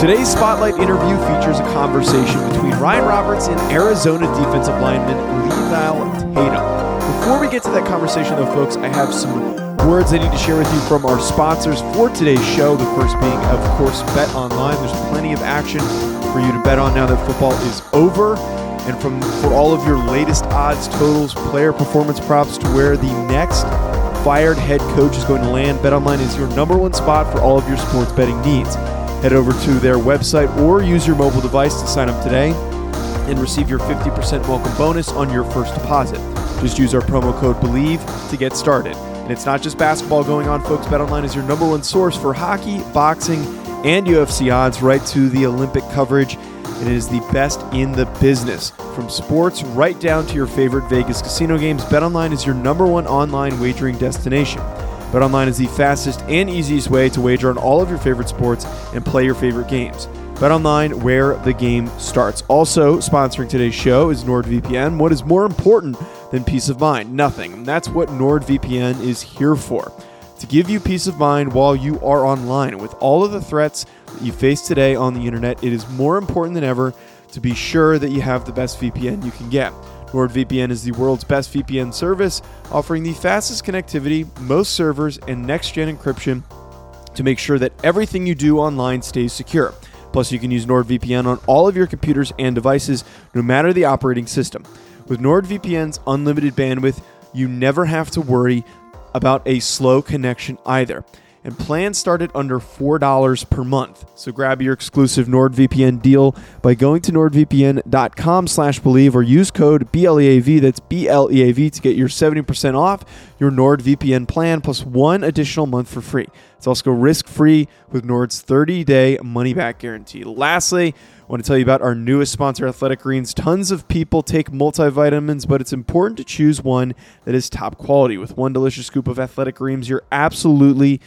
Today's Spotlight interview features a conversation between Ryan Roberts and Arizona defensive lineman Leevel Tatum. Before we get to that conversation, though, folks, I have some words I need to share with you from our sponsors for today's show. The first being, of course, BetOnline. There's plenty of action for you to bet on now that football is over. And from for all of your latest odds, totals, player performance props to where the next fired head coach is going to land, BetOnline is your number one spot for all of your sports betting needs. Head over to their website or use your mobile device to sign up today and receive your 50% welcome bonus on your first deposit. Just use our promo code BLEAV to get started. And it's not just basketball going on, folks. BetOnline is your number one source for hockey, boxing, and UFC odds, right to the Olympic coverage. And it is the best in the business. From sports right down to your favorite Vegas casino games, BetOnline is your number one online wagering destination. BetOnline is the fastest and easiest way to wager on all of your favorite sports and play your favorite games. BetOnline, where the game starts. Also, sponsoring today's show is NordVPN. What is more important than peace of mind? Nothing. And that's what NordVPN is here for to give you peace of mind while you are online. With all of the threats that you face today on the internet, it is more important than ever to be sure that you have the best VPN you can get. NordVPN is the world's best VPN service, offering the fastest connectivity, most servers, and next gen encryption to make sure that everything you do online stays secure. Plus, you can use NordVPN on all of your computers and devices, no matter the operating system. With NordVPN's unlimited bandwidth, you never have to worry about a slow connection either and plans start at under $4 per month. So grab your exclusive NordVPN deal by going to nordvpn.com slash bleav or use code BLEAV, that's B-L-E-A-V, to get your 70% off your NordVPN plan plus one additional month for free. It's also risk-free with Nord's 30-day money-back guarantee. Lastly, I want to tell you about our newest sponsor, Athletic Greens. Tons of people take multivitamins, but it's important to choose one that is top quality. With one delicious scoop of Athletic Greens, you're absolutely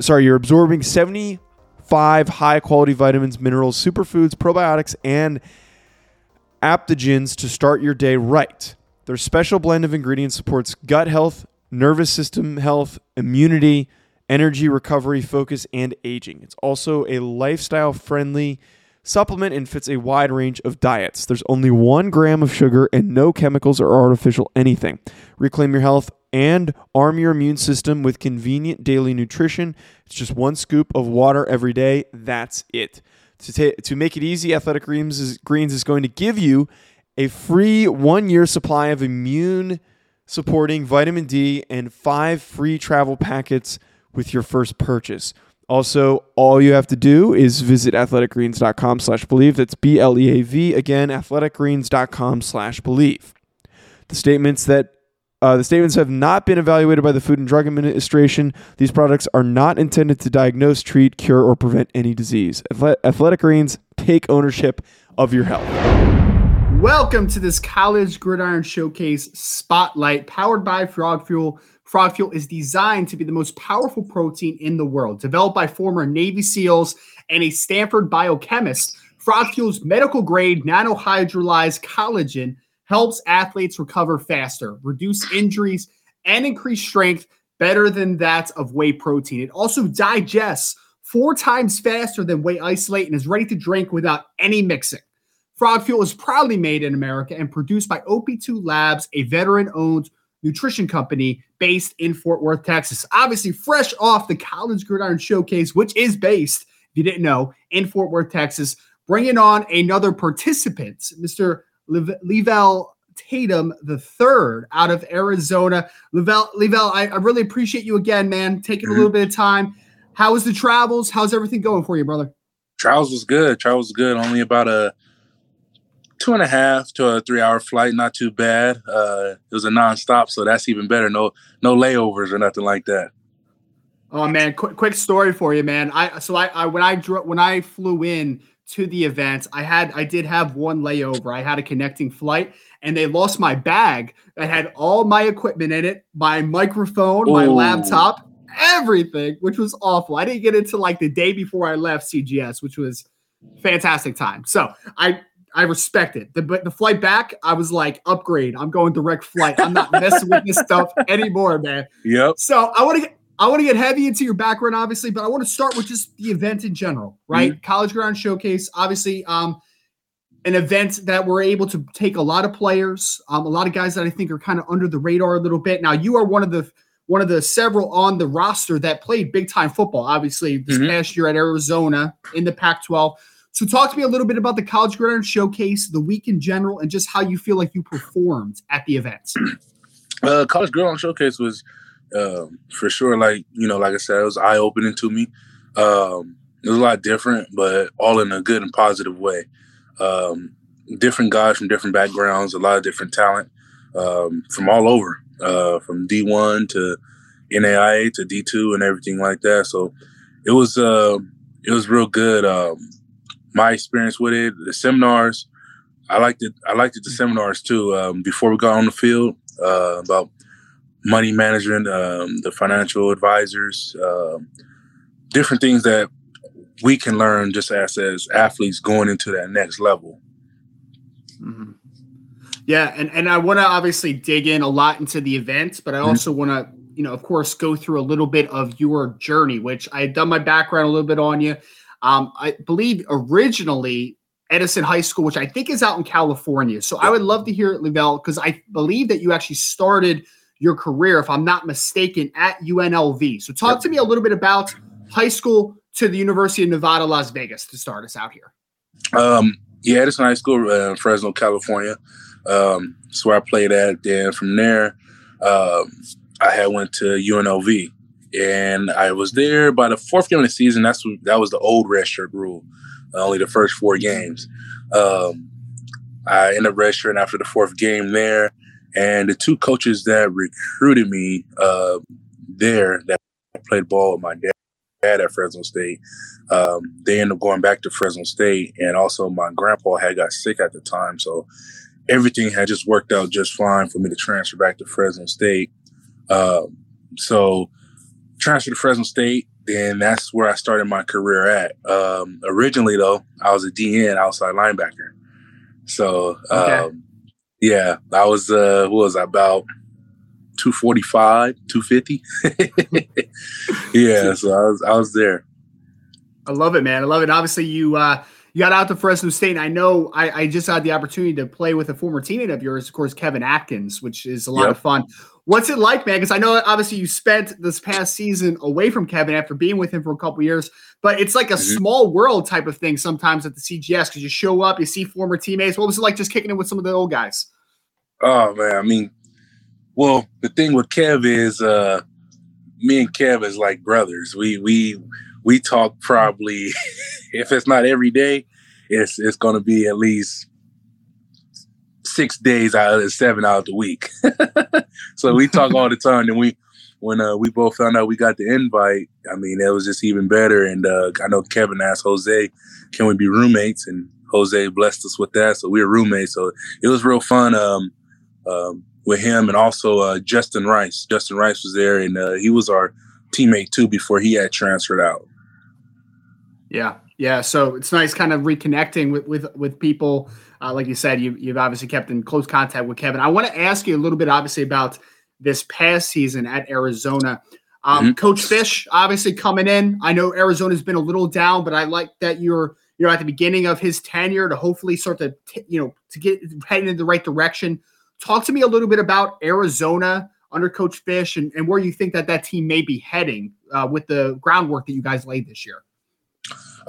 sorry, you're absorbing 75 high quality vitamins, minerals, superfoods, probiotics, and adaptogens to start your day right. Their special blend of ingredients supports gut health, nervous system health, immunity, energy recovery, focus, and aging. It's also a lifestyle friendly supplement and fits a wide range of diets. There's only one gram of sugar and no chemicals or artificial anything. Reclaim your health and arm your immune system with convenient daily nutrition. It's just one scoop of water every day. That's it. To, ta- to make it easy, Athletic Greens is, Greens is going to give you a free one year supply of immune supporting vitamin D and five free travel packets with your first purchase. Also, all you have to do is visit athleticgreens.com slash bleav. That's B L E A V. Again, athleticgreens.com slash bleav. The statements that uh, the statements have not been evaluated by the Food and Drug Administration. These products are not intended to diagnose, treat, cure, or prevent any disease. Athletic Greens, take ownership of your health. Welcome to this College Gridiron Showcase Spotlight powered by Frog Fuel. Frog Fuel is designed to be the most powerful protein in the world. Developed by former Navy SEALs and a Stanford biochemist, Frog Fuel's medical grade nanohydrolyzed collagen helps athletes recover faster, reduce injuries, and increase strength better than that of whey protein. It also digests four times faster than whey isolate and is ready to drink without any mixing. Frog Fuel is proudly made in America and produced by OP2 Labs, a veteran owned nutrition company based in Fort Worth, Texas. Obviously, fresh off the College Gridiron Showcase, which is based, if you didn't know, in Fort Worth, Texas, bringing on another participant, Mr. Leevel Tatum the third out of Arizona. Leevel I, I, really appreciate you again, man, taking mm-hmm. a little bit of time. How was the travels? How's everything going for you, brother? Travels was good. Travels was good. Only about a two and a half to a three hour flight. Not too bad. Uh, it was a nonstop, so that's even better. No no layovers or nothing like that. Oh man, quick, quick story for you, man. I so I, I when I when I flew in to the event, I had I did have one layover. I had a connecting flight, and they lost my bag that had all my equipment in it, my microphone, Ooh. my laptop, everything, which was awful. I didn't get into like the day before I left CGS, which was fantastic time. So I I respect it. The but the flight back, I was like, upgrade. I'm going direct flight. I'm not messing with this stuff anymore, man. Yep. So I want to get I want to get heavy into your background, obviously, but I want to start with just the event in general, right? Mm-hmm. College Gridiron Showcase, obviously, um, an event that we're able to take a lot of players, um, a lot of guys that I think are kind of under the radar a little bit. Now, you are one of the one of the several on the roster that played big time football, obviously, this mm-hmm. past year at Arizona in the Pac-12. So, talk to me a little bit about the College Gridiron Showcase, the week in general, and just how you feel like you performed at the events. Uh, College Gridiron Showcase was um, for sure. Like you know, like I said, it was eye opening to me. Um, it was a lot different, but all in a good and positive way. Um, different guys from different backgrounds, a lot of different talent um, from all over, uh, from D1 to NAIA to D2 and everything like that. So it was uh, it was real good. Um, my experience with it, the seminars, I liked it. I liked it the seminars too. Um, before we got on the field, uh, about money management, um, the financial advisors, uh, different things that we can learn just as as athletes going into that next level. Mm-hmm. Yeah, and and I want to obviously dig in a lot into the event, but I mm-hmm. also want to, you know, of course, go through a little bit of your journey, which I had done my background a little bit on you. Um, I believe originally Edison High School, which I think is out in California. So yeah. I would love to hear it, Leevel, because I believe that you actually started your career, if I'm not mistaken, at UNLV. So talk to me a little bit about high school to the University of Nevada, Las Vegas to start us out here. Um, yeah, Edison High School, uh, Fresno, California. Um, that's where I played at. Then from there, um, I had went to UNLV, and I was there by the fourth game of the season. That's what, that was the old redshirt rule, uh, only the first four games. Um, I ended up redshirting after the fourth game there. And the two coaches that recruited me uh, there that played ball with my dad, at Fresno State, um, they ended up going back to Fresno State. And also, my grandpa had got sick at the time. So everything had just worked out just fine for me to transfer back to Fresno State. Um, so, transferred to Fresno State, then that's where I started my career at. Um, originally, though, I was a DN outside linebacker. So, okay. um, yeah, I was uh what was I, about 245, 250. yeah, so I was I was there. I love it, man. I love it. Obviously, you uh you got out to Fresno State. And I know I, I, just had the opportunity to play with a former teammate of yours, of course, Kevin Atkins, which is a lot yep. of fun. What's it like, man? Because I know obviously you spent this past season away from Kevin after being with him for a couple years, but it's like a mm-hmm. small world type of thing sometimes at the CGS because you show up, you see former teammates. What was it like just kicking it with some of the old guys? Oh man, I mean, well, the thing with Kev is, uh, me and Kev is like brothers. We we we talk probably, if it's not every day, it's it's gonna be at least six days out of the seven out of the week. so we talk all the time. And we when uh, we both found out we got the invite, I mean, it was just even better. And uh, I know Kevin asked Jose, "Can we be roommates?" And Jose blessed us with that, so we were roommates. So it was real fun. Um, um, with him and also uh, Justin Rice. Justin Rice was there, and uh, he was our teammate too before he had transferred out. Yeah, yeah. So it's nice, kind of reconnecting with with with people. Uh, like you said, you, you've obviously kept in close contact with Kevin. I want to ask you a little bit, obviously, about this past season at Arizona. Um, mm-hmm. Coach Fisch, obviously coming in. I know Arizona's been a little down, but I like that you're you know at the beginning of his tenure to hopefully start to t- you know to get heading in the right direction. Talk to me a little bit about Arizona under Coach Fisch and, and where you think that that team may be heading uh, with the groundwork that you guys laid this year.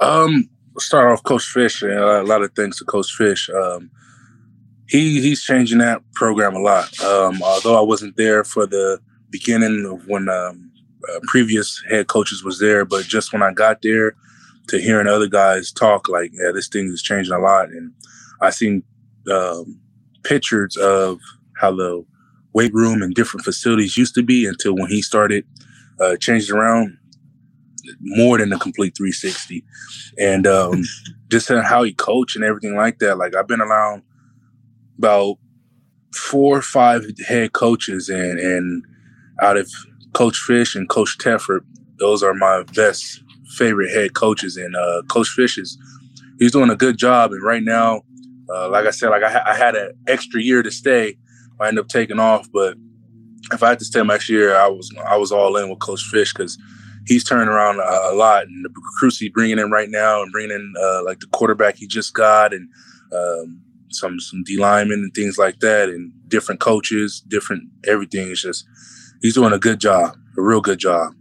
Um, start off Coach Fisch. Uh, a lot of thanks to Coach Fisch. Um, he he's changing that program a lot. Um, although I wasn't there for the beginning of when um, uh, previous head coaches was there, but just when I got there, to hearing other guys talk, like, yeah, this thing is changing a lot, and I seen um, pictures of how the weight room and different facilities used to be until when he started uh, changing around more than a complete 360 and um, just how he coached and everything like that like i've been around about four or five head coaches and and out of coach Fisch and coach Tedford those are my best favorite head coaches. And uh, coach Fisch is he's doing a good job. And right now uh, like i said like I, ha- I had an extra year to stay. I ended up taking off. But if I had to stay next year, I was I was all in with Coach Fisch because he's turning around a, a, lot. And the recruits he's bringing in right now and bringing in uh, like the quarterback he just got and um, some some D linemen and things like that and different coaches, different everything. It's just he's doing a good job, a real good job.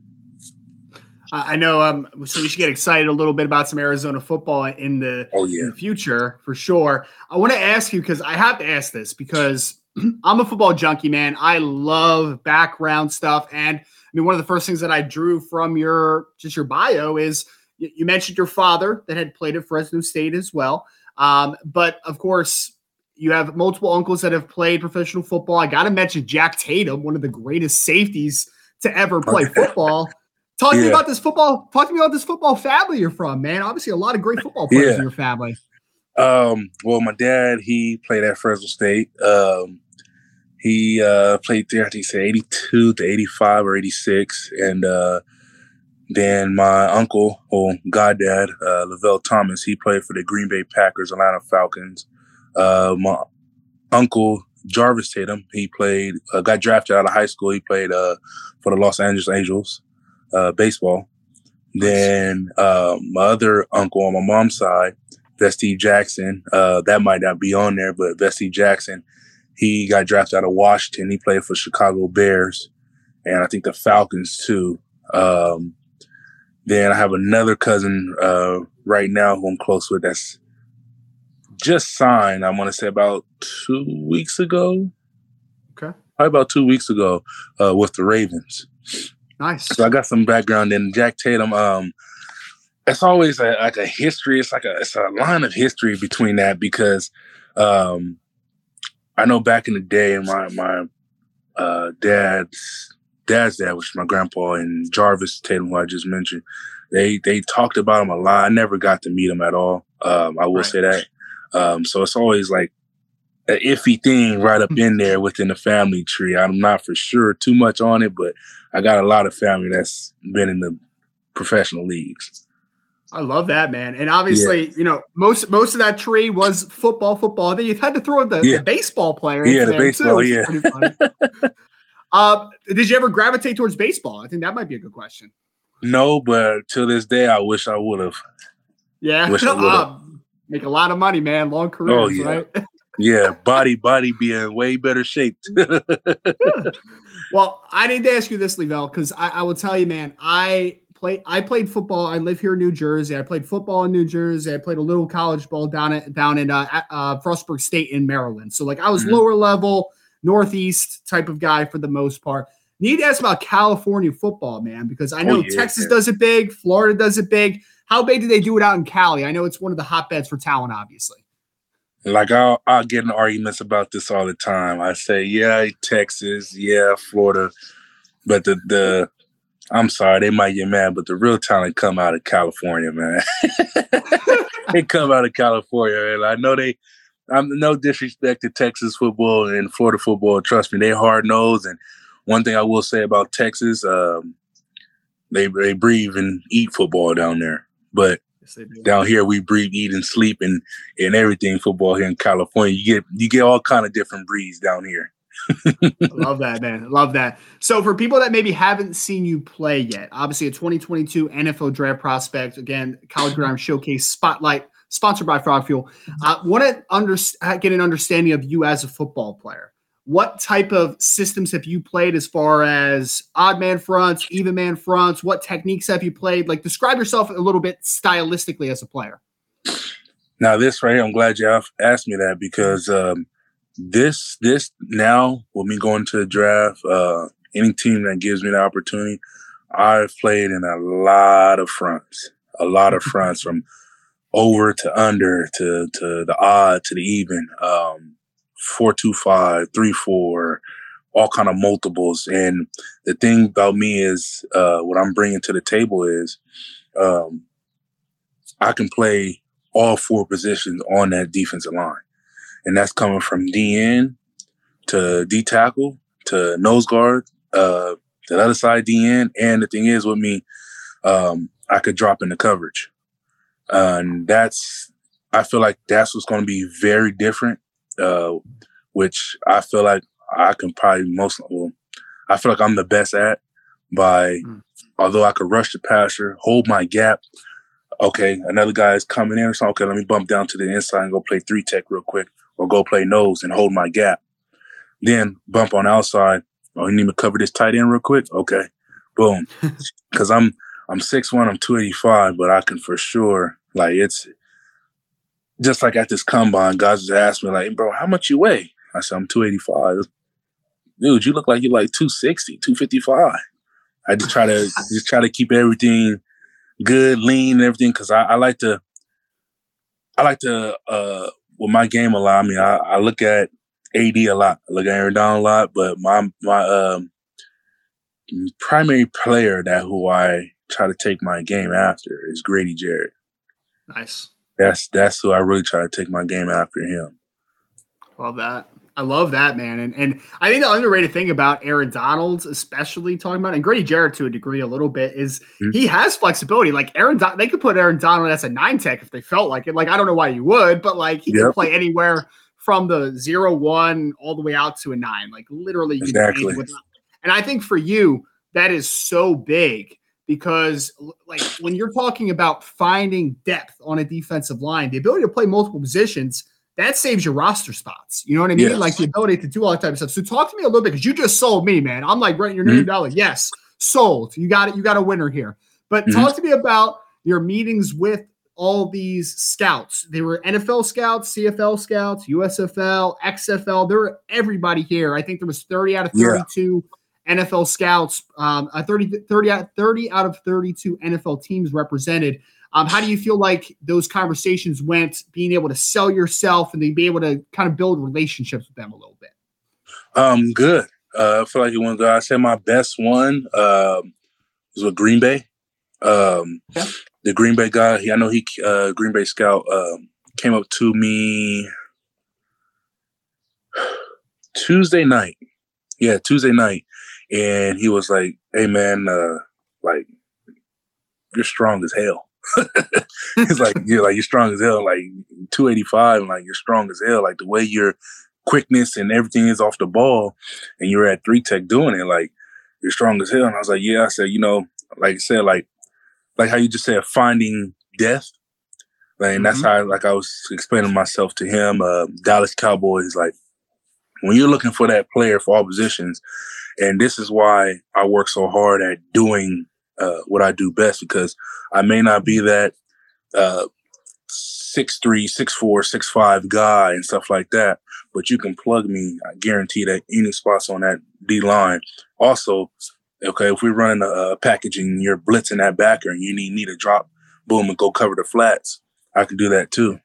I know. Um, so we should get excited a little bit about some Arizona football in the, oh, yeah. in the future for sure. I want to ask you because I have to ask this because I'm a football junkie, man. I love background stuff. And mean, one of the first things that I drew from your just your bio is you, you mentioned your father that had played at Fresno State as well. Um, but of course, you have multiple uncles that have played professional football. I got to mention Jack Tatum, one of the greatest safeties to ever play football. Talk to me about this football. Talk to me about this football family you're from, man. Obviously, a lot of great football players yeah. in your family. Um, well, my dad he played at Fresno State. Um, he uh, played there, I think he said 82 to 85 or 86. And uh, then my uncle, or goddad, uh, Lavelle Thomas, he played for the Green Bay Packers, Atlanta Falcons. Uh, my uncle, Jarvis Tatum, he played, uh, got drafted out of high school. He played uh, for the Los Angeles Angels uh, baseball. Then uh, my other uncle on my mom's side, Vestee Jackson, uh, that might not be on there, but Vestee Jackson, he got drafted out of Washington. He played for Chicago Bears and I think the Falcons too. Um, then I have another cousin uh, right now who I'm close with that's just signed, I want to say about two weeks ago. Okay. Probably about two weeks ago uh, with the Ravens. Nice. So I got some background in Jack Tatum. Um, it's always a, like a history. It's like a it's a line of history between that because um, I know back in the day, my my uh, dad's dad's dad, which is my grandpa, and Jarvis Tatum, who I just mentioned, they they talked about him a lot. I never got to meet him at all. Um, I will right. say that. Um, so it's always like an iffy thing right up in there within the family tree. I'm not for sure too much on it, but I got a lot of family that's been in the professional leagues. I love that, man. And obviously, yeah. you know, most most of that tree was football, football. Then you've had to throw the, yeah. the baseball player. Yeah, the baseball. Too, yeah. uh, did you ever gravitate towards baseball? I think that might be a good question. No, but to this day, I wish I would have. Yeah, uh, make a lot of money, man. Long career, oh, yeah. right? yeah, body, body being way better shape. well, I need to ask you this, Leevel, because I, I will tell you, man, I play I played football. I live here in New Jersey. I played football in New Jersey. I played a little college ball down at down in uh, uh, Frostburg State in Maryland. So like I was mm-hmm. lower level, northeast type of guy for the most part. Need to ask about California football, man, because I oh, know oh, yeah, Texas yeah. does it big, Florida does it big. How big do they do it out in Cali? I know it's one of the hotbeds for talent, obviously. Like I'll, I'll get in arguments about this all the time. I say, yeah, Texas, yeah, Florida, but the the I'm sorry, they might get mad, but the real talent come out of California, man. they come out of California, and I know they. I'm no disrespect to Texas football and Florida football. Trust me, they hard nosed. And one thing I will say about Texas, um, they they breathe and eat football down there. But yes, down here, we breathe, eat, and sleep, and and everything football here in California. You get you get all kind of different breeds down here. Love that, man. Love that. So, for people that maybe haven't seen you play yet, obviously a 2022 NFL draft prospect, again, College Gridiron Showcase Spotlight, sponsored by Frog Fuel. Uh, Want to under, get an understanding of you as a football player. What type of systems have you played as far as odd man fronts, even man fronts? What techniques have you played? Like, describe yourself a little bit stylistically as a player. Now, this right here, I'm glad you asked me that because um, this this now with me going to the draft, uh, any team that gives me the opportunity, I've played in a lot of fronts, a lot of fronts from over to under to to the odd to the even, um, four two five, three four, all kind of multiples. And the thing about me is, uh, what I'm bringing to the table is, um, I can play all four positions on that defensive line, and that's coming from DN to D tackle to nose guard, uh, the other side DN. And the thing is with me, um, I could drop into coverage, uh, and that's I feel like that's what's going to be very different. Uh, which I feel like I can probably most. Well, I feel like I'm the best at by, mm. although I could rush the passer, hold my gap, okay, another guy is coming in, so okay, let me bump down to the inside and go play three tech real quick, or go play nose and hold my gap. Then bump on outside. Oh, you need me to cover this tight end real quick? Okay, boom. Because I'm I'm six one, I'm two eighty five, but I can for sure like it's just like at this combine, guys just asked me like, bro, how much you weigh? I said I'm two eighty five. Dude, you look like you're like 260, 255. I just try to just try to keep everything good, lean, and everything. Because I, I, like to, I like to, uh, with my game a lot. I mean, I, I look at AD a lot. I look at Aaron Donald a lot, but my my um, primary player that who I try to take my game after is Grady Jarrett. Nice. That's that's who I really try to take my game after him. Love that. I love that man, and and I think the underrated thing about Aaron Donald, especially talking about and Grady Jarrett to a degree, a little bit, is mm-hmm. he has flexibility. Like Aaron, Don- they could put Aaron Donald as a nine tech if they felt like it. Like I don't know why you would, but like he yep. can play anywhere from the zero one all the way out to a nine. Like literally, exactly. and I think for you that is so big because like when you're talking about finding depth on a defensive line, the ability to play multiple positions that saves your roster spots. You know what I mean? Yes. Like the ability to do all that type of stuff. So talk to me a little bit because you just sold me, man. I'm like writing your mm-hmm. Like, yes, sold. You got it. You got a winner here. But mm-hmm. talk to me about your meetings with all these scouts. They were NFL scouts, CFL scouts, USFL, XFL. There were everybody here. I think there was 30 out of 32 yeah. NFL scouts, um, 30, 30, 30 out of 32 NFL teams represented. Um, how do you feel like those conversations went, being able to sell yourself and then be able to kind of build relationships with them a little bit? Um, good. Uh, I feel like it went good. I said my best one um, was with Green Bay. Um, yeah. The Green Bay guy, I know he, uh, Green Bay scout, um, came up to me Tuesday night. Yeah, Tuesday night. And he was like, hey, man, uh, like, you're strong as hell. He's like, you're like you're strong as hell, like 285, and like you're strong as hell. Like the way your quickness and everything is off the ball, and you're at three tech doing it, like you're strong as hell. And I was like, yeah. I said, you know, like I said, like like how you just said, finding death. Like, and that's mm-hmm. how, like, I was explaining myself to him. Uh, Dallas Cowboys, like, when you're looking for that player for all positions, and this is why I work so hard at doing uh, what I do best because I may not be that uh, six three, six four, six five guy and stuff like that, but you can plug me. I guarantee that any spots on that D line. Also, okay, if we're running a, a packaging, you're blitzing that backer and you need me to drop, boom, and go cover the flats. I can do that too.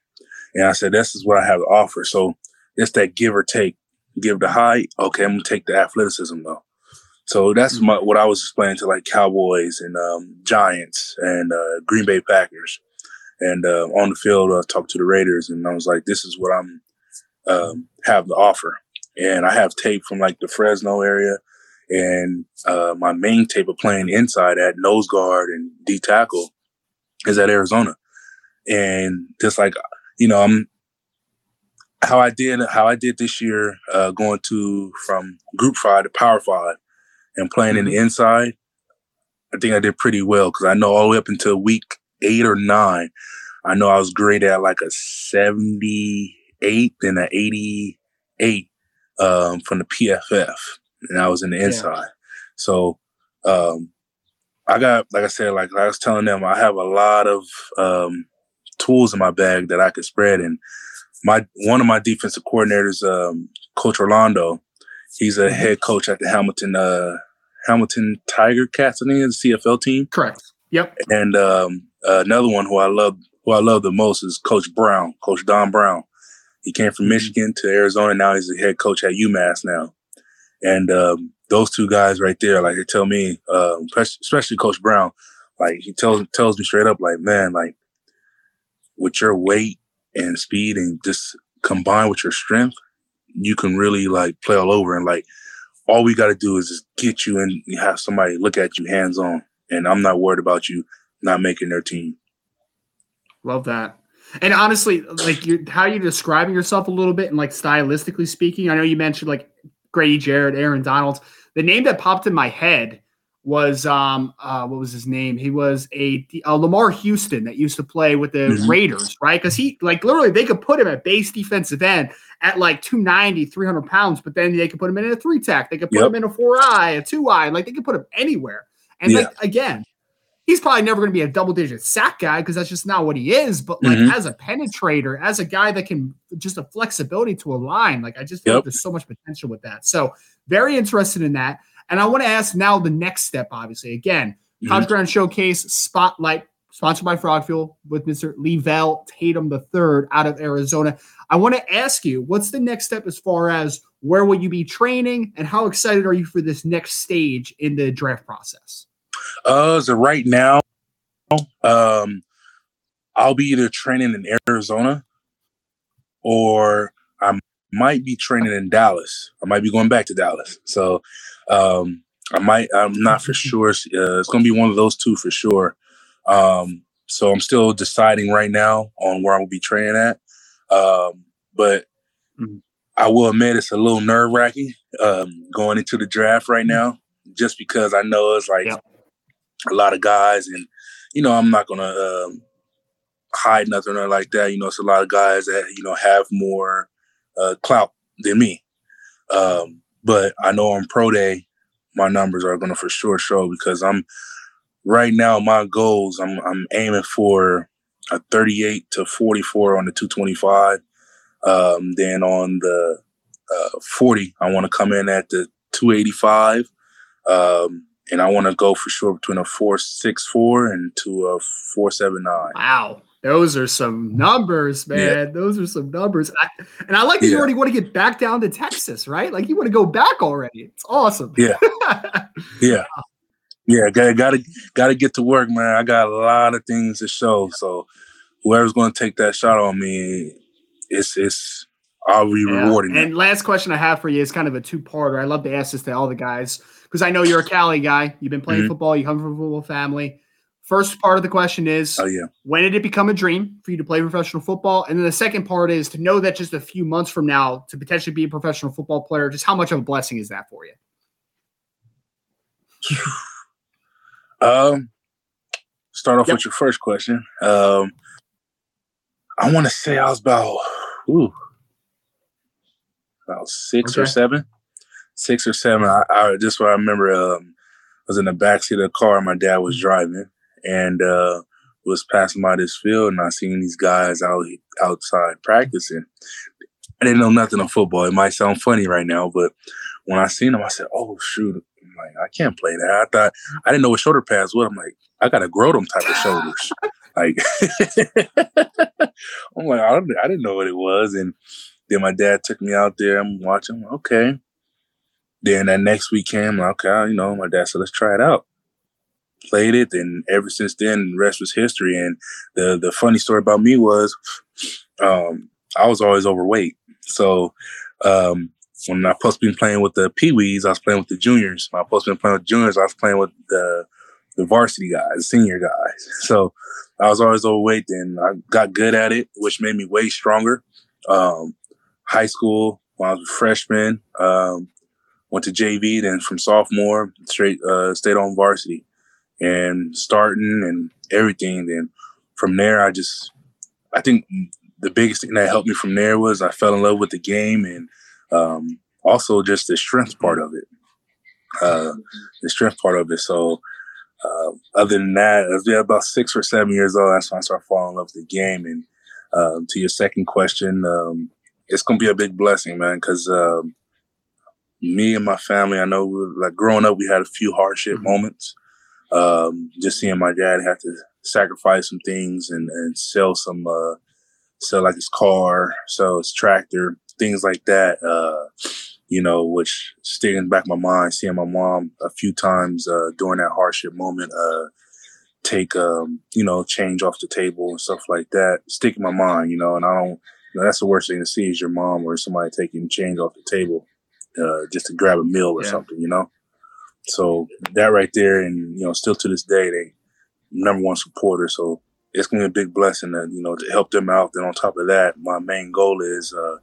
And I said, this is what I have to offer. So it's that give or take. Give the height. Okay, I'm gonna take the athleticism though. So that's my, what I was explaining to like Cowboys and um, Giants and uh, Green Bay Packers. And uh, on the field, I talked to the Raiders, and I was like, "This is what I'm um, have to offer." And I have tape from like the Fresno area, and uh, my main tape of playing inside at nose guard and D tackle is at Arizona. And just like you know, I'm how I did how I did this year, uh, going to from Group Five to Power Five and playing in the mm-hmm. inside, I think I did pretty well because I know all the way up until week eight or nine, I know I was graded at like a 78 and an 88 um, from the PFF, and I was in the inside. Yeah. So um, I got, like I said, like I was telling them, I have a lot of um, tools in my bag that I could spread. And my one of my defensive coordinators, um, Coach Orlando, he's a head coach at the Hamilton uh, Hamilton Tiger Cats, I think, the CFL team. Correct. Yep. And um, another one who I love, who I love the most, is Coach Brown, Coach Don Brown. He came from mm-hmm. Michigan to Arizona. Now he's the head coach at UMass now. And um, those two guys right there, like they tell me, uh, especially Coach Brown, like he tells tells me straight up, like man, like with your weight and speed and just combined with your strength, you can really like play all over. And like all we got to do is just get you and have somebody look at you hands on. And I'm not worried about you not making their team. Love that. And honestly, like you, how you describing yourself a little bit and like stylistically speaking, I know you mentioned like Grady Jarrett, Aaron Donald. The name that popped in my head was um uh what was his name? He was a uh, Lamar Houston that used to play with the mm-hmm. Raiders, right? Because he like literally they could put him at base defensive end at like 290, 300 pounds, but then they could put him in a three tack, they could put yep. him in a four eye, a two eye, like they could put him anywhere. And yeah. like again, he's probably never going to be a double digit sack guy because that's just not what he is. But like mm-hmm. as a penetrator, as a guy that can just a flexibility to a line, like I just feel yep. like there's so much potential with that. So very interested in that. And I want to ask now the next step, obviously. Again, mm-hmm. College Gridiron Showcase Spotlight, sponsored by Frog Fuel with Mr. Leevel Tatum III out of Arizona. I want to ask you, what's the next step as far as where will you be training and how excited are you for this next stage in the draft process? Uh, so right now, um, I'll be either training in Arizona or I might be training in Dallas. I might be going back to Dallas. So um, I might. I'm not for sure. Uh, it's going to be one of those two for sure. Um, so I'm still deciding right now on where I will be training at. Um, but mm-hmm. I will admit it's a little nerve wracking um, going into the draft right now, just because I know it's like yep. a lot of guys, and you know I'm not gonna um, hide nothing or like that. You know, it's a lot of guys that you know have more uh, clout than me. Um, but I know on pro day, my numbers are going to for sure show because I'm right now. My goals, I'm I'm aiming for a 38 to 44 on the 225. Um, then on the uh, 40, I want to come in at the 285. Um, and I want to go for sure between a 464 and to a 479. Wow. Those are some numbers, man. Yeah. Those are some numbers. I, and I like that yeah. you already want to get back down to Texas, right? Like you want to go back already. It's awesome. Yeah. yeah. Yeah. gotta gotta gotta get to work, man. I got a lot of things to show. So whoever's gonna take that shot on me, it's it's I'll be yeah. rewarding. And last question I have for you is kind of a two-parter. I love to ask this to all the guys because I know you're a Cali guy. You've been playing mm-hmm. football. You come from a football family. First part of the question is, oh yeah, when did it become a dream for you to play professional football? And then the second part is to know that just a few months from now to potentially be a professional football player. Just how much of a blessing is that for you? um, start off yep. with your first question. Um, I want to say I was about, ooh, about six okay. or seven, six or seven. I, I just what I remember. Um, I was in the backseat of the car. My dad was driving and uh, was passing by this field, and I seen these guys out outside practicing. I didn't know nothing of football. It might sound funny right now, but when I seen them, I said, "Oh shoot!" I'm like, I can't play that. I thought I didn't know what shoulder pads were. I'm like, I gotta grow them type of shoulders. like, I'm like, I, I didn't know what it was, and then my dad took me out there. I'm watching. Okay. Then that next week came. Okay, you know, my dad said, "Let's try it out." played it, and ever since then, the rest was history. And the the funny story about me was, um, I was always overweight. So um, when I supposed to be playing with the Pee Wees, I was playing with the juniors. When I supposed playing with juniors, I was playing with the the varsity guys, senior guys. So I was always overweight. Then I got good at it, which made me way stronger. Um, high school, when I was a freshman, um, went to JV. Then from sophomore, straight uh, stayed on varsity and starting and everything. Then from there, I just, I think the biggest thing that helped me from there was I fell in love with the game and um, also just the strength part of it. Uh, the strength part of it. So, uh, other than that, I was about six or seven years old. That's when I started falling in love with the game. And um, to your second question, um, it's gonna be a big blessing, man, because um, me and my family, I know, like growing up, we had a few hardship mm-hmm. moments. Um, just seeing my dad have to sacrifice some things and, and sell some, uh, sell like his car, sell his tractor, things like that. Uh, you know, which sticking back my mind, seeing my mom a few times uh, during that hardship moment, uh, take um, you know, change off the table and stuff like that, stick in my mind, you know, and I don't you know, that's the worst thing to see is your mom or somebody taking change off the table uh, just to grab a meal or yeah. something, you know. So that right there, and you know, still to this day, they number one supporter. So it's gonna be a big blessing that you know to help them out. Then on top of that, my main goal is uh,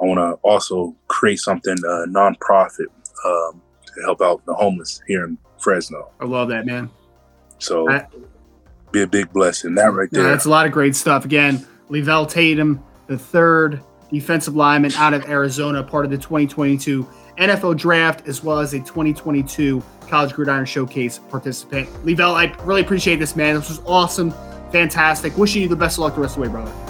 I want to also create something uh, nonprofit um, to help out the homeless here in Fresno. I love that, man. So I, be a big blessing. That right there. Yeah, that's a lot of great stuff. Again, Leevel Tatum, the third defensive lineman out of Arizona, part of the 2022 NFL draft, as well as a 2022 College Gridiron Showcase participant. Leevel, I really appreciate this, man. This was awesome, fantastic. Wishing you the best of luck the rest of the way, brother.